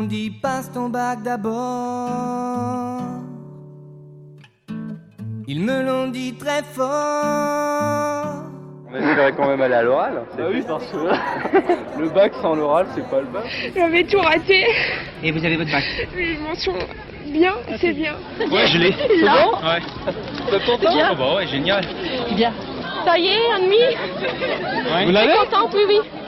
m'ont dit passe ton bac d'abord. Ils me l'ont dit très fort. On espérait quand même aller à l'oral. Bah oui, parce que le bac sans l'oral, c'est pas le bac. J'avais tout raté. Et vous avez votre bac Une mention bien, c'est bien. Ouais, je l'ai. C'est bon Ouais. T'es content Oh bah ouais, génial. Bien. Ça y est, un demi Ouais. Vous l'avez Contente, oui, oui.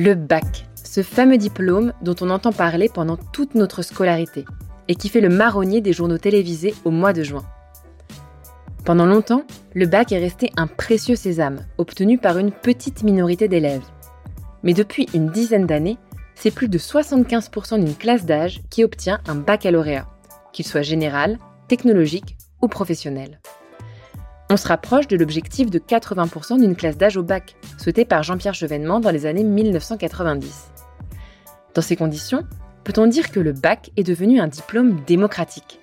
Le bac, ce fameux diplôme dont on entend parler pendant toute notre scolarité et qui fait le marronnier des journaux télévisés au mois de juin. Pendant longtemps, le bac est resté un précieux sésame, obtenu par une petite minorité d'élèves. Mais depuis une dizaine d'années, c'est plus de 75% d'une classe d'âge qui obtient un baccalauréat, qu'il soit général, technologique ou professionnel. On se rapproche de l'objectif de 80% d'une classe d'âge au bac, souhaité par Jean-Pierre Chevènement dans les années 1990. Dans ces conditions, peut-on dire que le bac est devenu un diplôme démocratique?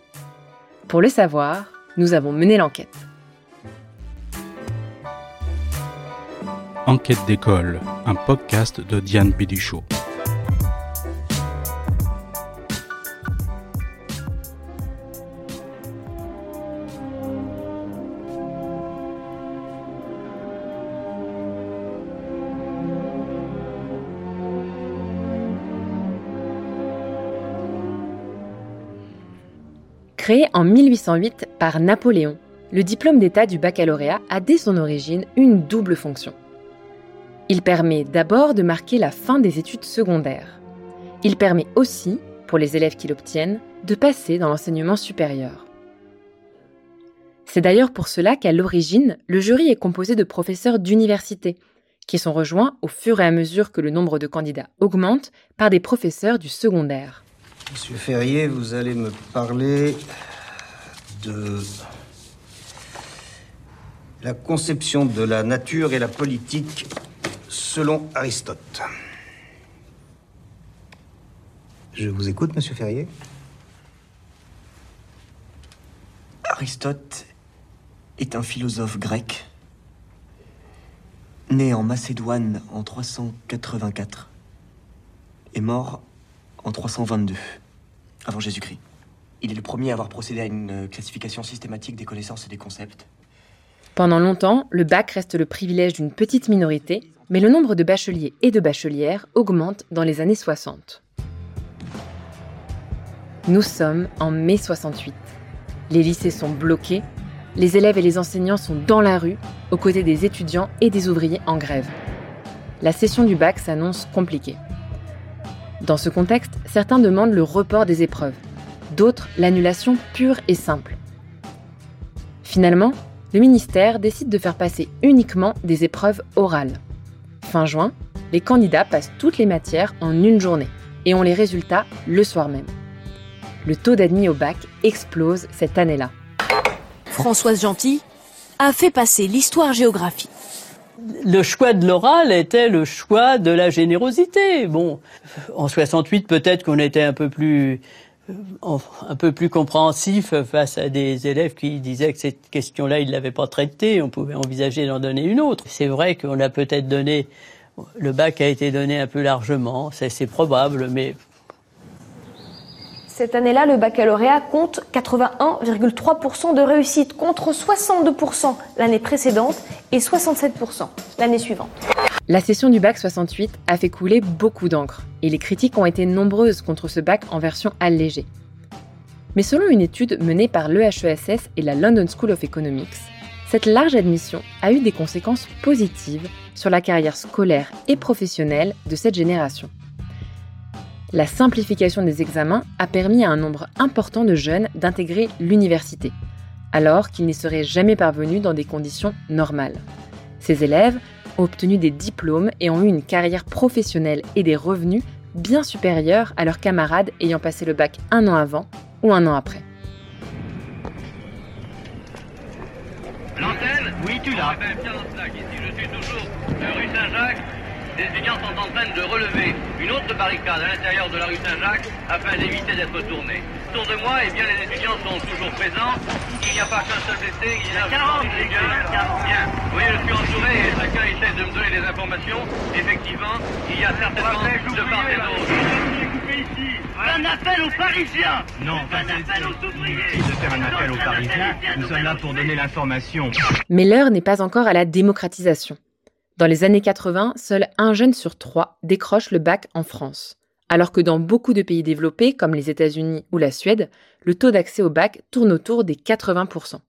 Pour le savoir, nous avons mené l'enquête. Enquête d'école, un podcast de Diane Péduchot. Créé en 1808 par Napoléon, le diplôme d'État du baccalauréat a dès son origine une double fonction. Il permet d'abord de marquer la fin des études secondaires. Il permet aussi, pour les élèves qui l'obtiennent, de passer dans l'enseignement supérieur. C'est d'ailleurs pour cela qu'à l'origine, le jury est composé de professeurs d'université, qui sont rejoints au fur et à mesure que le nombre de candidats augmente par des professeurs du secondaire. Monsieur Ferrier, vous allez me parler de la conception de la nature et la politique selon Aristote. Je vous écoute, monsieur Ferrier. Aristote est un philosophe grec, né en Macédoine en 384 et mort en 322 avant Jésus-Christ. Il est le premier à avoir procédé à une euh, classification systématique des connaissances et des concepts. Pendant longtemps, le bac reste le privilège d'une petite minorité, mais le nombre de bacheliers et de bachelières augmente dans les années 60. Nous sommes en mai 68. Les lycées sont bloqués, les élèves et les enseignants sont dans la rue, aux côtés des étudiants et des ouvriers en grève. La session du bac s'annonce compliquée. Dans ce contexte, certains demandent le report des épreuves, d'autres l'annulation pure et simple. Finalement, le ministère décide de faire passer uniquement des épreuves orales. Fin juin, les candidats passent toutes les matières en une journée et ont les résultats le soir même. Le taux d'admis au bac explose cette année-là. Françoise Gentil a fait passer l'histoire-géographie. Le choix de l'oral était le choix de la générosité. Bon, en 68, peut-être qu'on était un peu plus euh, un peu plus compréhensif face à des élèves qui disaient que cette question-là, ils l'avaient pas traitée. On pouvait envisager d'en donner une autre. C'est vrai qu'on a peut-être donné, le bac a été donné un peu largement. C'est probable, mais Cette année-là, le baccalauréat compte 81,3% de réussite contre 62% l'année précédente et 67% l'année suivante. La session du bac 68 a fait couler beaucoup d'encre et les critiques ont été nombreuses contre ce bac en version allégée. Mais selon une étude menée par l'EHESS et la London School of Economics, cette large admission a eu des conséquences positives sur la carrière scolaire et professionnelle de cette génération. La simplification des examens a permis à un nombre important de jeunes d'intégrer l'université, alors qu'ils n'y seraient jamais parvenus dans des conditions normales. Ces élèves ont obtenu des diplômes et ont eu une carrière professionnelle et des revenus bien supérieurs à leurs camarades ayant passé le bac un an avant ou un an après. Les étudiants sont en train de relever une autre barricade à l'intérieur de la rue Saint-Jacques afin d'éviter d'être tournés. Autour de moi, eh bien, les étudiants sont toujours présents. il n'y a pas qu'un seul blessé, il y a 40 Bien. Oui, je suis entouré et chacun essaie de me donner des informations. Effectivement, il y a certainement de part et d'autre. Un appel aux Parisiens Non, un appel aux ouvriers. de faire un appel aux Parisiens. Nous sommes là pour donner l'information. Mais l'heure n'est pas encore à la démocratisation. Dans les années 80, seul un jeune sur trois décroche le bac en France alors que dans beaucoup de pays développés, comme les États-Unis ou la Suède, le taux d'accès au bac tourne autour des 80%.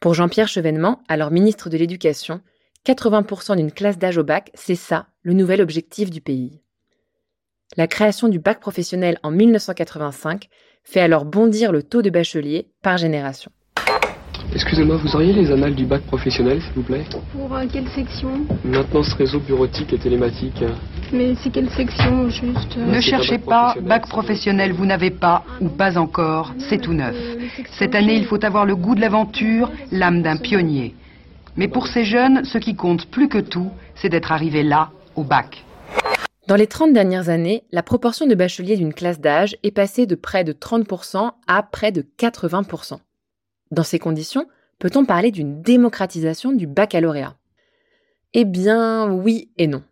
Pour Jean-Pierre Chevènement, alors ministre de l'Éducation, 80% d'une classe d'âge au bac, c'est ça, le nouvel objectif du pays. La création du bac professionnel en 1985 fait alors bondir le taux de bacheliers par génération. Excusez-moi, vous auriez les annales du bac professionnel, s'il vous plaît Pour euh, quelle section Maintenance réseau bureautique et télématique. Mais c'est quelle section, juste Ne cherchez pas, bac professionnel, vous n'avez pas, ou pas encore, c'est tout neuf. Cette année, il faut avoir le goût de l'aventure, l'âme d'un pionnier. Mais pour ces jeunes, ce qui compte plus que tout, c'est d'être arrivé là, au bac. Dans les 30 dernières années, la proportion de bacheliers d'une classe d'âge est passée de près de 30% à près de 80%. Dans ces conditions, peut-on parler d'une démocratisation du baccalauréat? Eh bien, oui et non.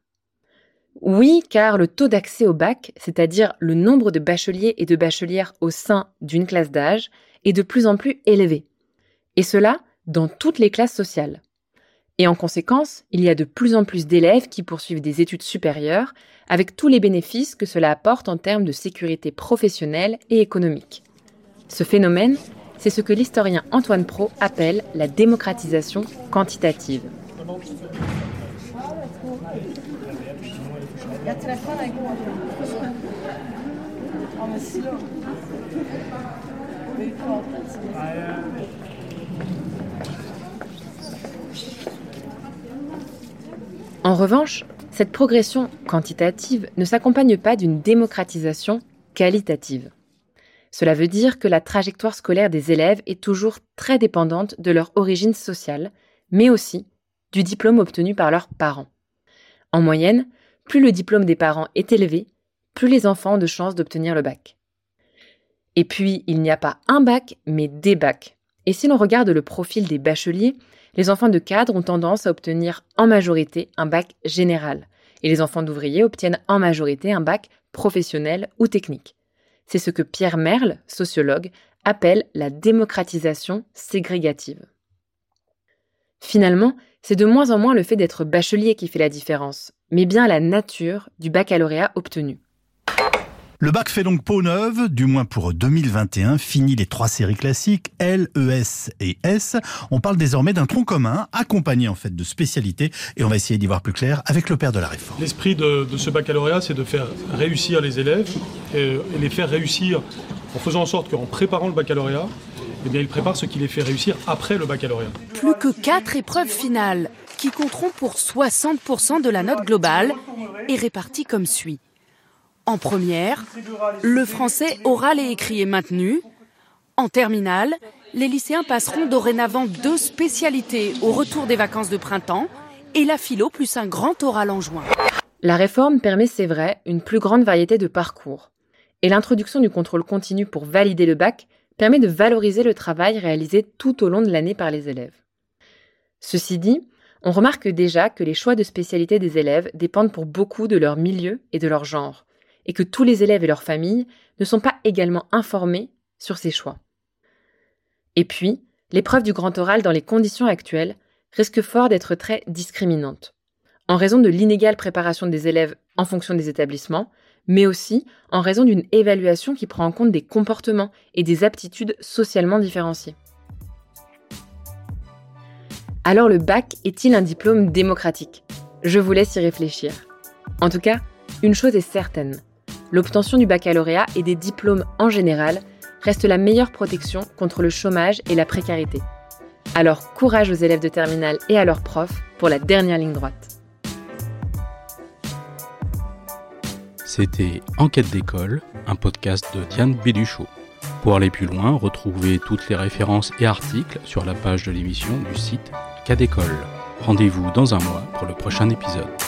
Oui, car le taux d'accès au bac, c'est-à-dire le nombre de bacheliers et de bachelières au sein d'une classe d'âge, est de plus en plus élevé. Et cela dans toutes les classes sociales. Et en conséquence, il y a de plus en plus d'élèves qui poursuivent des études supérieures, avec tous les bénéfices que cela apporte en termes de sécurité professionnelle et économique. Ce phénomène c'est ce que l'historien Antoine Pro appelle la démocratisation quantitative. En revanche, cette progression quantitative ne s'accompagne pas d'une démocratisation qualitative. Cela veut dire que la trajectoire scolaire des élèves est toujours très dépendante de leur origine sociale, mais aussi du diplôme obtenu par leurs parents. En moyenne, plus le diplôme des parents est élevé, plus les enfants ont de chances d'obtenir le bac. Et puis, il n'y a pas un bac, mais des bacs. Et si l'on regarde le profil des bacheliers, les enfants de cadre ont tendance à obtenir en majorité un bac général, et les enfants d'ouvriers obtiennent en majorité un bac professionnel ou technique. C'est ce que Pierre Merle, sociologue, appelle la démocratisation ségrégative. Finalement, c'est de moins en moins le fait d'être bachelier qui fait la différence, mais bien la nature du baccalauréat obtenu. Le bac fait donc peau neuve, du moins pour 2021, fini les trois séries classiques, L, ES et S. On parle désormais d'un tronc commun, accompagné en fait de spécialités, et on va essayer d'y voir plus clair avec le père de la réforme. L'esprit de, ce baccalauréat, c'est de faire réussir les élèves, et, les faire réussir en faisant en sorte qu'en préparant le baccalauréat, eh bien, ils préparent ce qui les fait réussir après le baccalauréat. Plus que quatre épreuves finales, qui compteront pour 60% de la note globale, et réparties comme suit. En première, le français oral et écrit est maintenu. En terminale, les lycéens passeront dorénavant deux spécialités au retour des vacances de printemps et la philo plus un grand oral en juin. La réforme permet, c'est vrai, une plus grande variété de parcours. Et l'introduction du contrôle continu pour valider le bac permet de valoriser le travail réalisé tout au long de l'année par les élèves. Ceci dit, on remarque déjà que les choix de spécialité des élèves dépendent pour beaucoup de leur milieu et de leur genre, et que tous les élèves et leurs familles ne sont pas également informés sur ces choix. Et puis, l'épreuve du grand oral dans les conditions actuelles risque fort d'être très discriminante, en raison de l'inégale préparation des élèves en fonction des établissements, mais aussi en raison d'une évaluation qui prend en compte des comportements et des aptitudes socialement différenciées. Alors le bac est-il un diplôme démocratique? Je vous laisse y réfléchir. En tout cas, une chose est certaine, l'obtention du baccalauréat et des diplômes en général reste la meilleure protection contre le chômage et la précarité. Alors courage aux élèves de terminale et à leurs profs pour la dernière ligne droite. C'était Enquête d'école, un podcast de Diane Béduchot. Pour aller plus loin, retrouvez toutes les références et articles sur la page de l'émission du site Cas d'école. Rendez-vous dans un mois pour le prochain épisode.